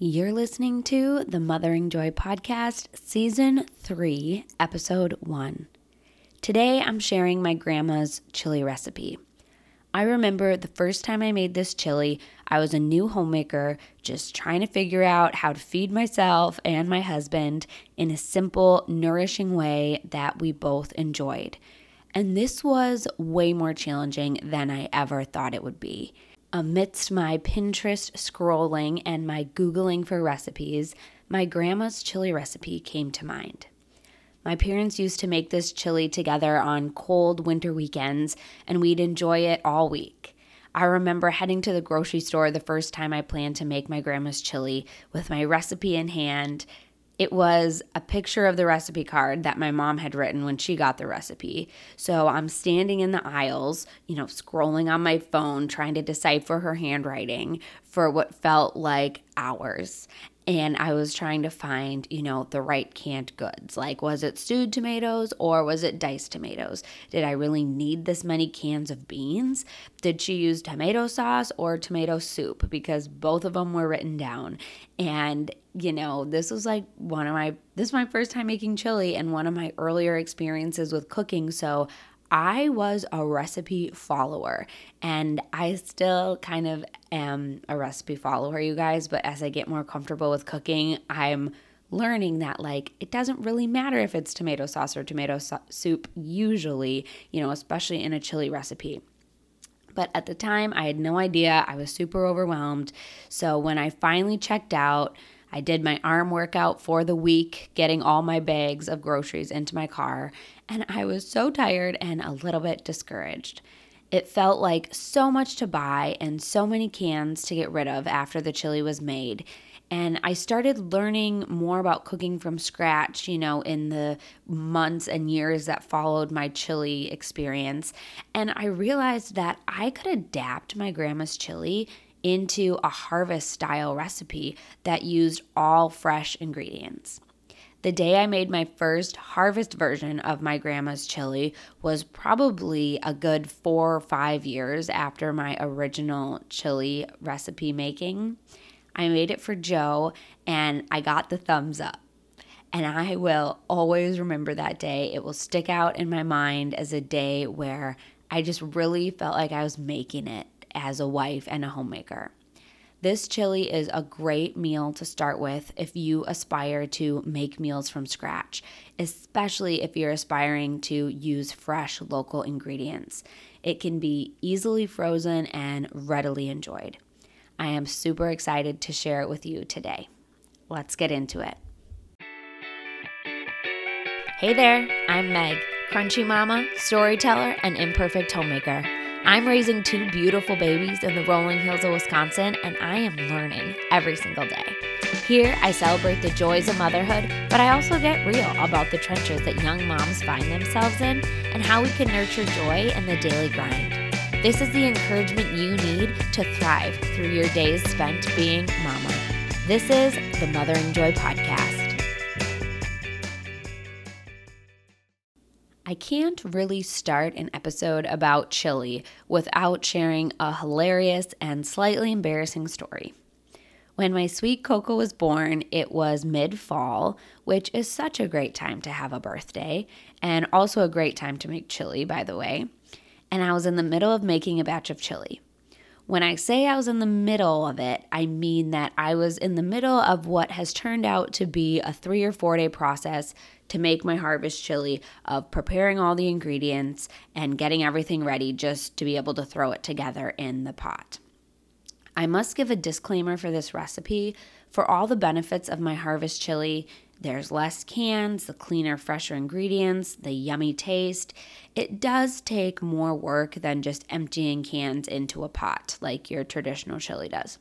You're listening to the Mothering Joy Podcast, Season 3, Episode 1. Today I'm sharing my grandma's chili recipe. I remember the first time I made this chili, I was a new homemaker, just trying to figure out how to feed myself and my husband in a simple, nourishing way that we both enjoyed. And this was way more challenging than I ever thought it would be. Amidst my Pinterest scrolling and my Googling for recipes, my grandma's chili recipe came to mind. My parents used to make this chili together on cold winter weekends, and we'd enjoy it all week. I remember heading to the grocery store the first time I planned to make my grandma's chili with my recipe in hand it was a picture of the recipe card that my mom had written when she got the recipe. So I'm standing in the aisles, you know, scrolling on my phone, trying to decipher her handwriting for what felt like hours and I was trying to find, you know, the right canned goods. Like, was it stewed tomatoes or was it diced tomatoes? Did I really need this many cans of beans? Did she use tomato sauce or tomato soup? Because both of them were written down. And, you know, this was like one of my, this is my first time making chili and one of my earlier experiences with cooking. So I was a recipe follower and I still kind of am a recipe follower, you guys. But as I get more comfortable with cooking, I'm learning that like it doesn't really matter if it's tomato sauce or tomato so- soup, usually, you know, especially in a chili recipe. But at the time, I had no idea. I was super overwhelmed. So when I finally checked out, I did my arm workout for the week, getting all my bags of groceries into my car, and I was so tired and a little bit discouraged. It felt like so much to buy and so many cans to get rid of after the chili was made. And I started learning more about cooking from scratch, you know, in the months and years that followed my chili experience. And I realized that I could adapt my grandma's chili into a harvest style recipe that used all fresh ingredients. The day I made my first harvest version of my grandma's chili was probably a good four or five years after my original chili recipe making. I made it for Joe and I got the thumbs up. And I will always remember that day. It will stick out in my mind as a day where I just really felt like I was making it as a wife and a homemaker. This chili is a great meal to start with if you aspire to make meals from scratch, especially if you're aspiring to use fresh local ingredients. It can be easily frozen and readily enjoyed. I am super excited to share it with you today. Let's get into it. Hey there, I'm Meg, crunchy mama, storyteller, and imperfect homemaker. I'm raising two beautiful babies in the rolling hills of Wisconsin, and I am learning every single day. Here, I celebrate the joys of motherhood, but I also get real about the trenches that young moms find themselves in and how we can nurture joy in the daily grind. This is the encouragement you need to thrive through your days spent being mama. This is the Mothering Joy Podcast. I can't really start an episode about chili without sharing a hilarious and slightly embarrassing story. When my sweet Coco was born, it was mid fall, which is such a great time to have a birthday, and also a great time to make chili, by the way. And I was in the middle of making a batch of chili. When I say I was in the middle of it, I mean that I was in the middle of what has turned out to be a three or four day process to make my harvest chili of preparing all the ingredients and getting everything ready just to be able to throw it together in the pot. I must give a disclaimer for this recipe. For all the benefits of my harvest chili, there's less cans, the cleaner, fresher ingredients, the yummy taste. It does take more work than just emptying cans into a pot like your traditional chili does.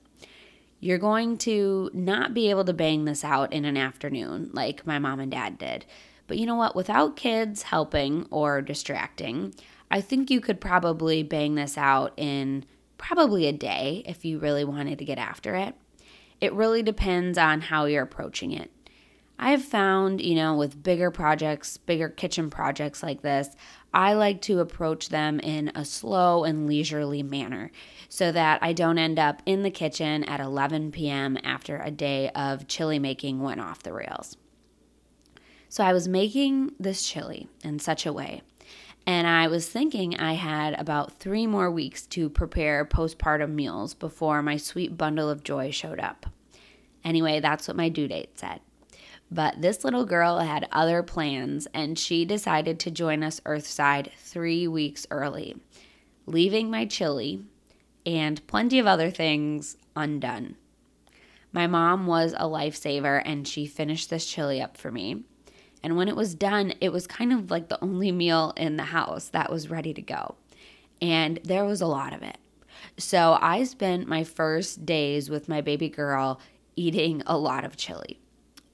You're going to not be able to bang this out in an afternoon like my mom and dad did. But you know what? Without kids helping or distracting, I think you could probably bang this out in probably a day if you really wanted to get after it. It really depends on how you're approaching it. I've found, you know, with bigger projects, bigger kitchen projects like this, I like to approach them in a slow and leisurely manner so that I don't end up in the kitchen at 11 p.m. after a day of chili making went off the rails. So I was making this chili in such a way. And I was thinking I had about three more weeks to prepare postpartum meals before my sweet bundle of joy showed up. Anyway, that's what my due date said. But this little girl had other plans and she decided to join us Earthside three weeks early, leaving my chili and plenty of other things undone. My mom was a lifesaver and she finished this chili up for me. And when it was done, it was kind of like the only meal in the house that was ready to go. And there was a lot of it. So I spent my first days with my baby girl eating a lot of chili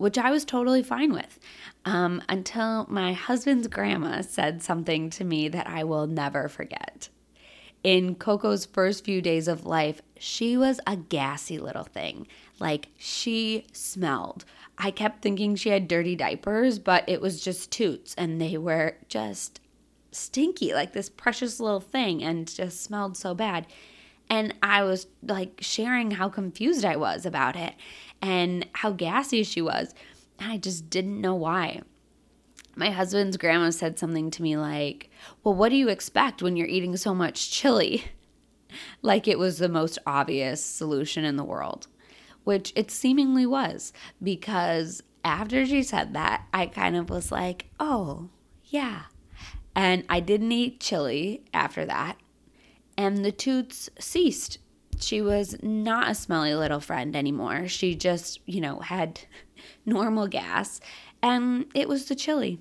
which I was totally fine with um, until my husband's grandma said something to me that I will never forget. In Coco's first few days of life, she was a gassy little thing. Like, she smelled. I kept thinking she had dirty diapers, but it was just toots, and they were just stinky, like this precious little thing, and just smelled so bad. And I was like sharing how confused I was about it and how gassy she was. And I just didn't know why. My husband's grandma said something to me like, Well, what do you expect when you're eating so much chili? like it was the most obvious solution in the world, which it seemingly was because after she said that, I kind of was like, Oh, yeah. And I didn't eat chili after that and the toots ceased. She was not a smelly little friend anymore. She just, you know, had normal gas, and it was the chili.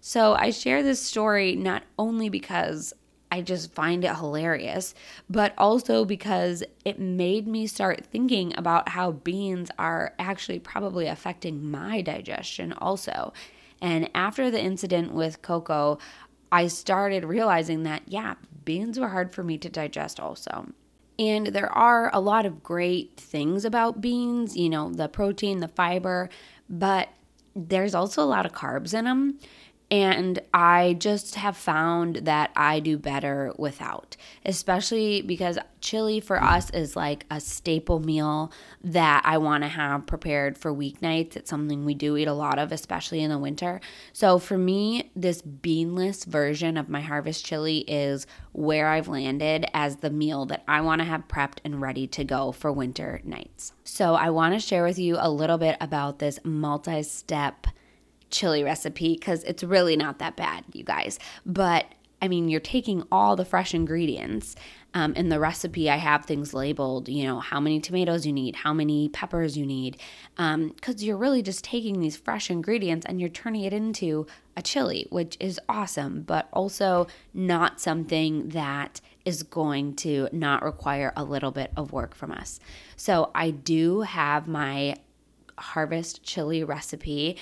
So I share this story not only because I just find it hilarious, but also because it made me start thinking about how beans are actually probably affecting my digestion also. And after the incident with Coco, I started realizing that, yeah, beans were hard for me to digest also. And there are a lot of great things about beans, you know, the protein, the fiber, but there's also a lot of carbs in them. And I just have found that I do better without, especially because chili for us is like a staple meal that I want to have prepared for weeknights. It's something we do eat a lot of, especially in the winter. So for me, this beanless version of my harvest chili is where I've landed as the meal that I want to have prepped and ready to go for winter nights. So I want to share with you a little bit about this multi step chili recipe because it's really not that bad, you guys. But I mean, you're taking all the fresh ingredients. Um, in the recipe, I have things labeled, you know, how many tomatoes you need, how many peppers you need, because um, you're really just taking these fresh ingredients and you're turning it into a chili, which is awesome, but also not something that is going to not require a little bit of work from us. So I do have my harvest chili recipe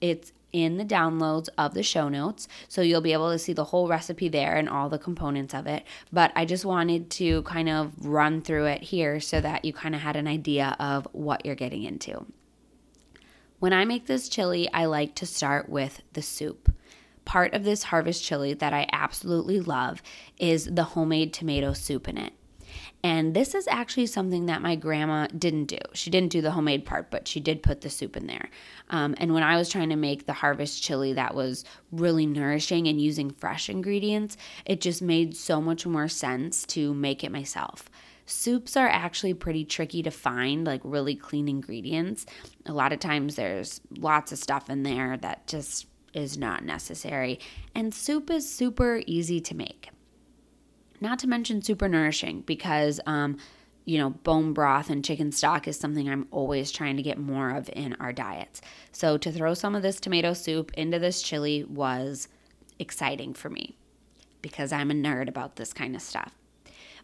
it's in the downloads of the show notes. So you'll be able to see the whole recipe there and all the components of it. But I just wanted to kind of run through it here so that you kind of had an idea of what you're getting into. When I make this chili, I like to start with the soup. Part of this harvest chili that I absolutely love is the homemade tomato soup in it. And this is actually something that my grandma didn't do. She didn't do the homemade part, but she did put the soup in there. Um, and when I was trying to make the harvest chili that was really nourishing and using fresh ingredients, it just made so much more sense to make it myself. Soups are actually pretty tricky to find, like really clean ingredients. A lot of times there's lots of stuff in there that just is not necessary. And soup is super easy to make. Not to mention super nourishing because, um, you know, bone broth and chicken stock is something I'm always trying to get more of in our diets. So to throw some of this tomato soup into this chili was exciting for me because I'm a nerd about this kind of stuff.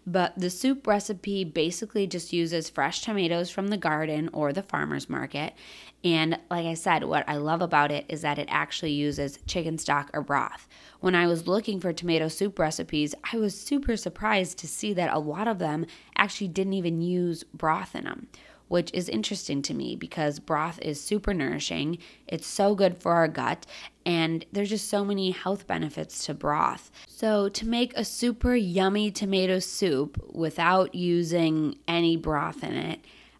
But the soup recipe basically just uses fresh tomatoes from the garden or the farmer's market. And like I said, what I love about it is that it actually uses chicken stock or broth. When I was looking for tomato soup recipes, I was super surprised to see that a lot of them actually didn't even use broth in them which is interesting to me because broth is super nourishing. It's so good for our gut, and there's just so many health benefits to broth. So, to make a super yummy tomato soup without using any broth in it,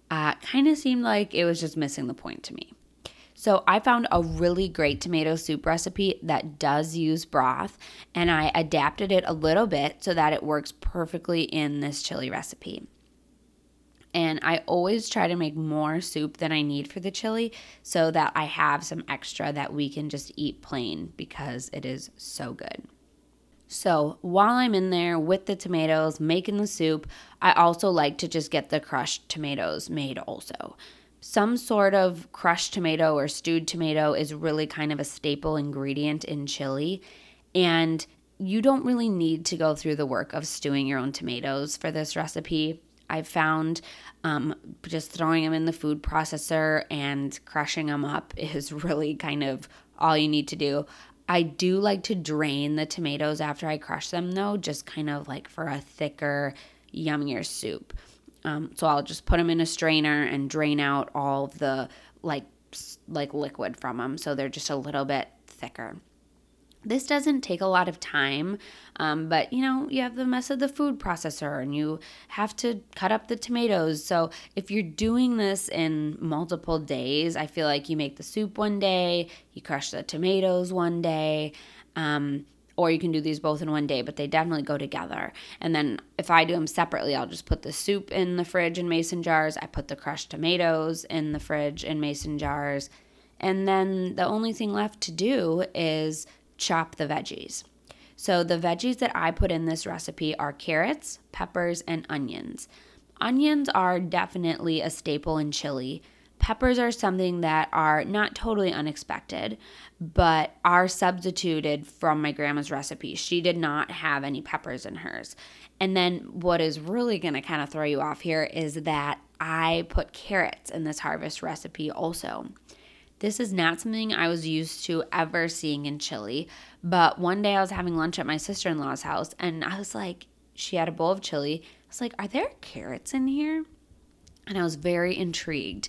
uh, kind of seemed like it was just missing the point to me. So I found a really great tomato soup recipe that does use broth, and I adapted it a little bit so that it works perfectly in this chili recipe. And I always try to make more soup than I need for the chili so that I have some extra that we can just eat plain because it is so good. So while I'm in there with the tomatoes making the soup, I also like to just get the crushed tomatoes made also some sort of crushed tomato or stewed tomato is really kind of a staple ingredient in chili. And you don't really need to go through the work of stewing your own tomatoes for this recipe. I've found um, just throwing them in the food processor and crushing them up is really kind of all you need to do. I do like to drain the tomatoes after I crush them, though, just kind of like for a thicker, yummier soup. Um, so I'll just put them in a strainer and drain out all the like like liquid from them, so they're just a little bit thicker. This doesn't take a lot of time, um, but you know, you have the mess of the food processor and you have to cut up the tomatoes. So, if you're doing this in multiple days, I feel like you make the soup one day, you crush the tomatoes one day. Um, or you can do these both in one day, but they definitely go together. And then if I do them separately, I'll just put the soup in the fridge in mason jars. I put the crushed tomatoes in the fridge in mason jars. And then the only thing left to do is chop the veggies. So the veggies that I put in this recipe are carrots, peppers, and onions. Onions are definitely a staple in chili peppers are something that are not totally unexpected, but are substituted from my grandma's recipe. She did not have any peppers in hers. And then what is really going to kind of throw you off here is that I put carrots in this harvest recipe also. This is not something I was used to ever seeing in chili, but one day I was having lunch at my sister in law's house and I was like, she had a bowl of chili. I was like, are there carrots in here? And I was very intrigued.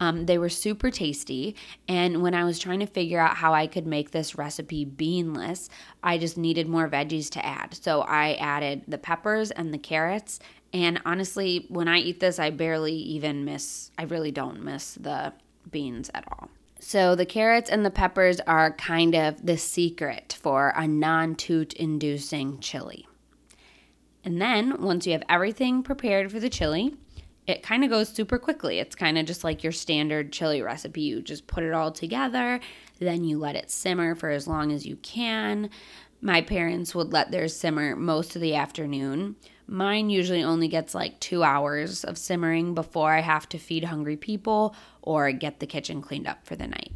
Um, they were super tasty. And when I was trying to figure out how I could make this recipe beanless, I just needed more veggies to add. So I added the peppers and the carrots. And honestly, when I eat this, I barely even miss, I really don't miss the beans at all. So the carrots and the peppers are kind of the secret for a non toot inducing chili. And then once you have everything prepared for the chili, it kind of goes super quickly. It's kind of just like your standard chili recipe. You just put it all together, then you let it simmer for as long as you can. My parents would let theirs simmer most of the afternoon. Mine usually only gets like two hours of simmering before I have to feed hungry people or get the kitchen cleaned up for the night.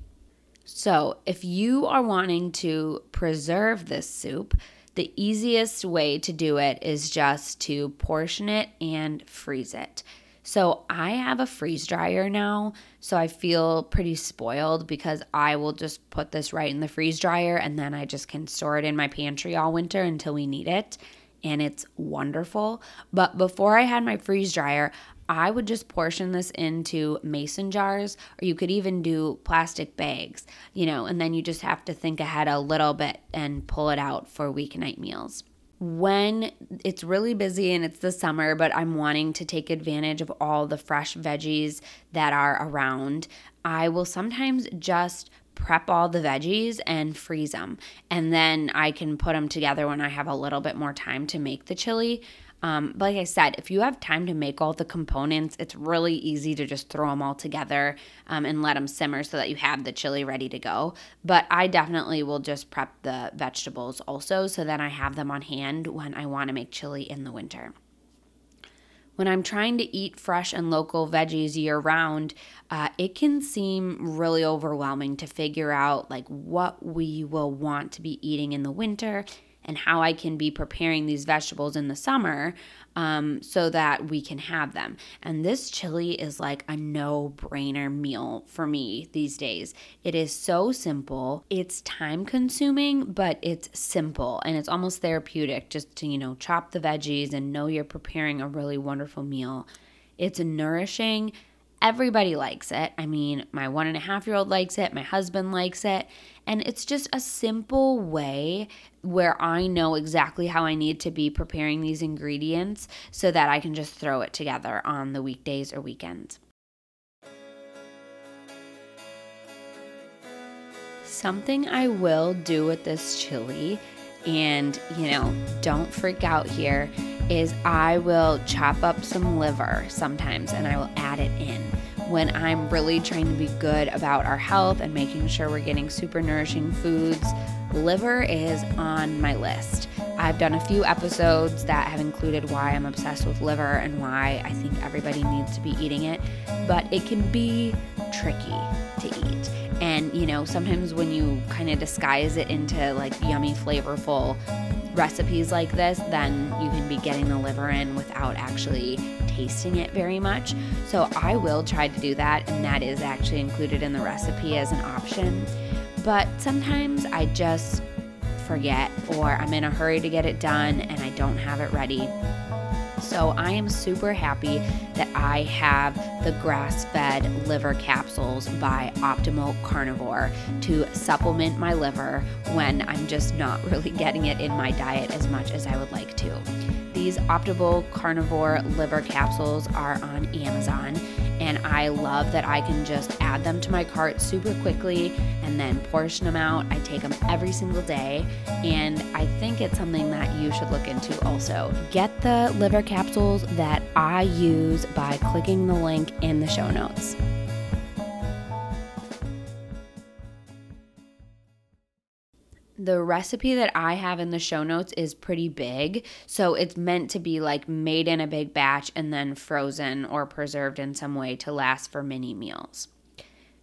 So, if you are wanting to preserve this soup, the easiest way to do it is just to portion it and freeze it. So I have a freeze dryer now. So I feel pretty spoiled because I will just put this right in the freeze dryer and then I just can store it in my pantry all winter until we need it. And it's wonderful. But before I had my freeze dryer, I would just portion this into mason jars, or you could even do plastic bags, you know, and then you just have to think ahead a little bit and pull it out for weeknight meals when it's really busy and it's the summer, but I'm wanting to take advantage of all the fresh veggies that are around, I will sometimes just prep all the veggies and freeze them. And then I can put them together when I have a little bit more time to make the chili. Um, but like I said, if you have time to make all the components, it's really easy to just throw them all together um, and let them simmer so that you have the chili ready to go. But I definitely will just prep the vegetables also so that I have them on hand when I want to make chili in the winter when I'm trying to eat fresh and local veggies year round, uh, it can seem really overwhelming to figure out like what we will want to be eating in the winter and how I can be preparing these vegetables in the summer um, so that we can have them. And this chili is like a no brainer meal for me these days. It is so simple. It's time consuming, but it's simple and it's almost therapeutic just to, you know, chop the veggies and know you're preparing a really wonderful meal. It's nourishing Everybody likes it. I mean, my one and a half year old likes it, my husband likes it. And it's just a simple way where I know exactly how I need to be preparing these ingredients so that I can just throw it together on the weekdays or weekends. Something I will do with this chili, and you know, don't freak out here, is I will chop up some liver sometimes and I will add it in when I'm really trying to be good about our health and making sure we're getting super nourishing foods, liver is on my list. I've done a few episodes that have included why I'm obsessed with liver and why I think everybody needs to be eating it, but it can be tricky to eat. And, you know, sometimes when you kind of disguise it into like yummy, flavorful recipes like this, then you can be getting the liver in without actually tasting it very much. So I will try to do that, and that is actually included in the recipe as an option. But sometimes I just forget, or I'm in a hurry to get it done and I don't have it ready. So I am super happy that I have the grass fed liver capsules by Optimal Carnivore to supplement my liver when I'm just not really getting it in my diet as much as I would like to. These Optimal Carnivore liver capsules are on Amazon and I love that I can just add them to my cart super quickly and then portion them out. I take them every single day, and I think it's something that you should look into also. Get the liver capsules that I use by clicking the link in the show notes. The recipe that I have in the show notes is pretty big. So it's meant to be like made in a big batch and then frozen or preserved in some way to last for mini meals.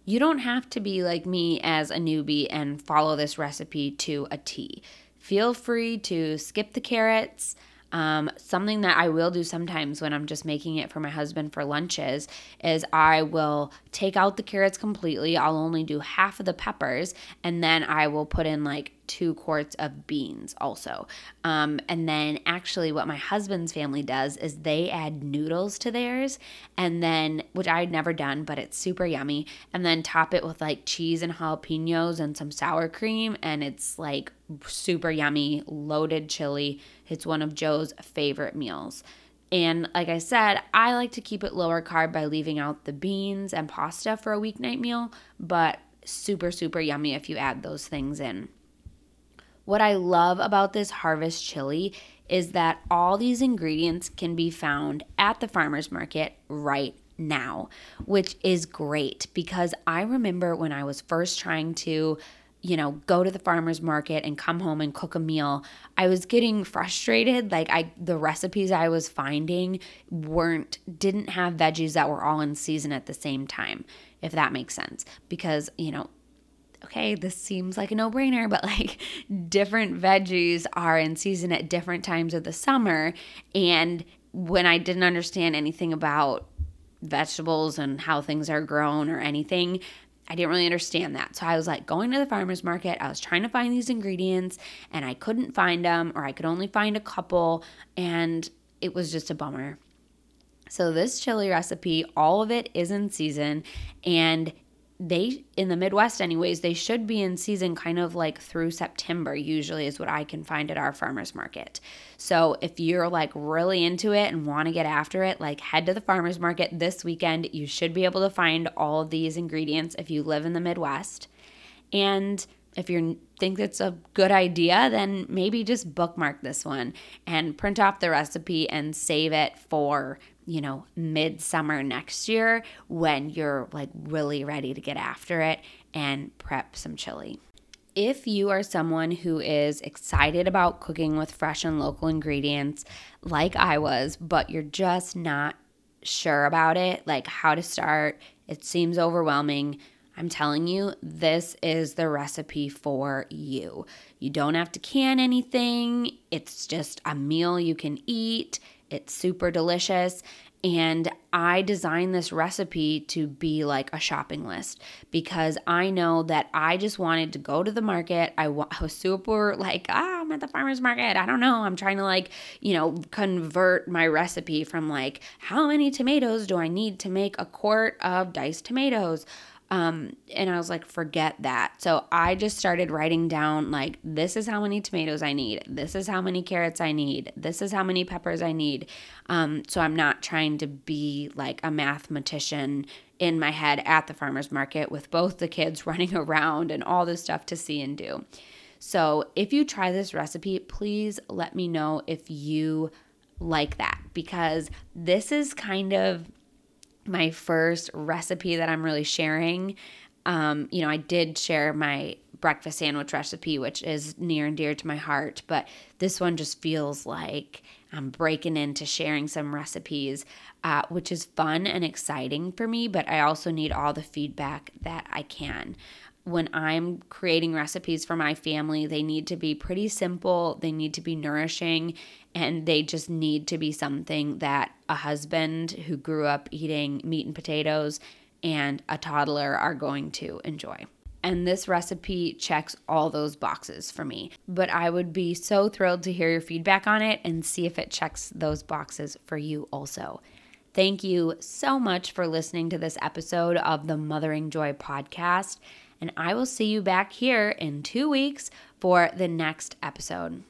You don't have to be like me as a newbie and follow this recipe to a T. Feel free to skip the carrots. Um, something that I will do sometimes when I'm just making it for my husband for lunches is I will take out the carrots completely. I'll only do half of the peppers, and then I will put in like two quarts of beans also. Um, and then actually, what my husband's family does is they add noodles to theirs, and then, which I'd never done, but it's super yummy. And then top it with like cheese and jalapenos and some sour cream, and it's like super yummy, loaded chili. It's one of Joe's favorite meals. And like I said, I like to keep it lower carb by leaving out the beans and pasta for a weeknight meal, but super, super yummy if you add those things in. What I love about this harvest chili is that all these ingredients can be found at the farmer's market right now, which is great because I remember when I was first trying to you know, go to the farmer's market and come home and cook a meal, I was getting frustrated. Like I the recipes I was finding weren't didn't have veggies that were all in season at the same time, if that makes sense. Because, you know, okay, this seems like a no brainer, but like different veggies are in season at different times of the summer. And when I didn't understand anything about vegetables and how things are grown or anything, I didn't really understand that. So I was like going to the farmer's market. I was trying to find these ingredients and I couldn't find them, or I could only find a couple. And it was just a bummer. So, this chili recipe, all of it is in season and they in the Midwest anyways, they should be in season kind of like through September usually is what I can find at our farmers market. So if you're like really into it and want to get after it, like head to the farmers market this weekend. You should be able to find all of these ingredients if you live in the Midwest. And if you think it's a good idea, then maybe just bookmark this one and print off the recipe and save it for you know, midsummer next year when you're like really ready to get after it and prep some chili. If you are someone who is excited about cooking with fresh and local ingredients, like I was, but you're just not sure about it, like how to start, it seems overwhelming. I'm telling you, this is the recipe for you. You don't have to can anything, it's just a meal you can eat. It's super delicious. And I designed this recipe to be like a shopping list because I know that I just wanted to go to the market. I, was super like, ah, I'm at the farmer's market. I don't know. I'm trying to like, you know, convert my recipe from like, how many tomatoes do I need to make a quart of diced tomatoes? Um, and I was like, forget that. So I just started writing down, like, this is how many tomatoes I need. This is how many carrots I need. This is how many peppers I need. Um, so I'm not trying to be like a mathematician in my head at the farmer's market with both the kids running around and all this stuff to see and do. So if you try this recipe, please let me know if you like that because this is kind of my first recipe that I'm really sharing. Um, you know, I did share my breakfast sandwich recipe, which is near and dear to my heart, but this one just feels like I'm breaking into sharing some recipes, uh, which is fun and exciting for me, but I also need all the feedback that I can when I'm creating recipes for my family, they need to be pretty simple, they need to be nourishing, and they just need to be something that a husband who grew up eating meat and potatoes and a toddler are going to enjoy. And this recipe checks all those boxes for me. But I would be so thrilled to hear your feedback on it and see if it checks those boxes for you also. Thank you so much for listening to this episode of the Mothering Joy podcast and I will see you back here in two weeks for the next episode.